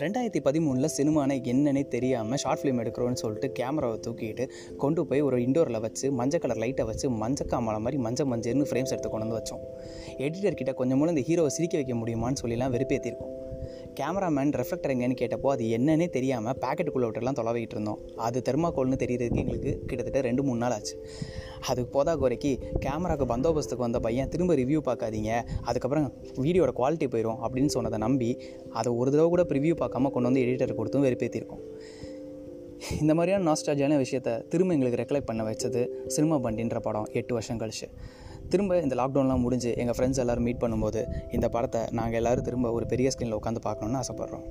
ரெண்டாயிரத்தி பதிமூணில் சினிமானை என்னன்னே தெரியாமல் ஷார்ட் ஃபிலிம் எடுக்கிறோன்னு சொல்லிட்டு கேமராவை தூக்கிட்டு கொண்டு போய் ஒரு இண்டோரில் வச்சு மஞ்சள் கலர் லைட்டை வச்சு மஞ்சள் காமலை மாதிரி மஞ்சள் மஞ்சள்னு ஃப்ரேம்ஸ் எடுத்து கொண்டு வந்து வச்சோம். எடிட்டர் கிட்ட கொஞ்சம் மூலம் இந்த ஹீரோவை சிரிக்க வைக்க முடியுமான்னு சொல்லிலாம் வெறுப்பேற்றிருக்கோம் கேமராமேன் ரெஃப்ளெக்டர் எங்கேன்னு கேட்டப்போ அது என்னன்னே தெரியாமல் பேக்கெட்டுக்குள்ளே விட்டுலாம் தொலைவிட்டு இருந்தோம். அது தெர்மாக்கோல்னு தெரியறதுக்கு எங்களுக்கு கிட்டத்தட்ட ரெண்டு மூணு நாள் ஆச்சு. அது போதா குறைக்கு கேமராவுக்கு பந்தோபஸ்துக்கு வந்த பையன் திரும்ப ரிவ்யூ பார்க்காதீங்க அதுக்கப்புறம் வீடியோட குவாலிட்டி போயிடும் அப்படின்னு சொன்னதை நம்பி அதை ஒரு தடவை கூட ரிவ்யூ பார்க்காம கொண்டு வந்து எடிட்டர் கொடுத்தும் வெறுப்பேற்றிருக்கோம் இந்த மாதிரியான நாஸ்டாஜியான விஷயத்த திரும்ப எங்களுக்கு ரெக்கலெக்ட் பண்ண வச்சது சினிமா பண்டின்ற படம் எட்டு வருஷம் கழிச்சு. திரும்ப இந்த லாக்டவுன்லாம் முடிஞ்சு எங்கள் ஃப்ரெண்ட்ஸ் எல்லோரும் மீட் பண்ணும்போது இந்த படத்தை நாங்கள் எல்லோரும் திரும்ப ஒரு பெரிய ஸ்க்ரீனில் உட்காந்து பார்க்கணுன்னு ஆசைப்பட்றோம்.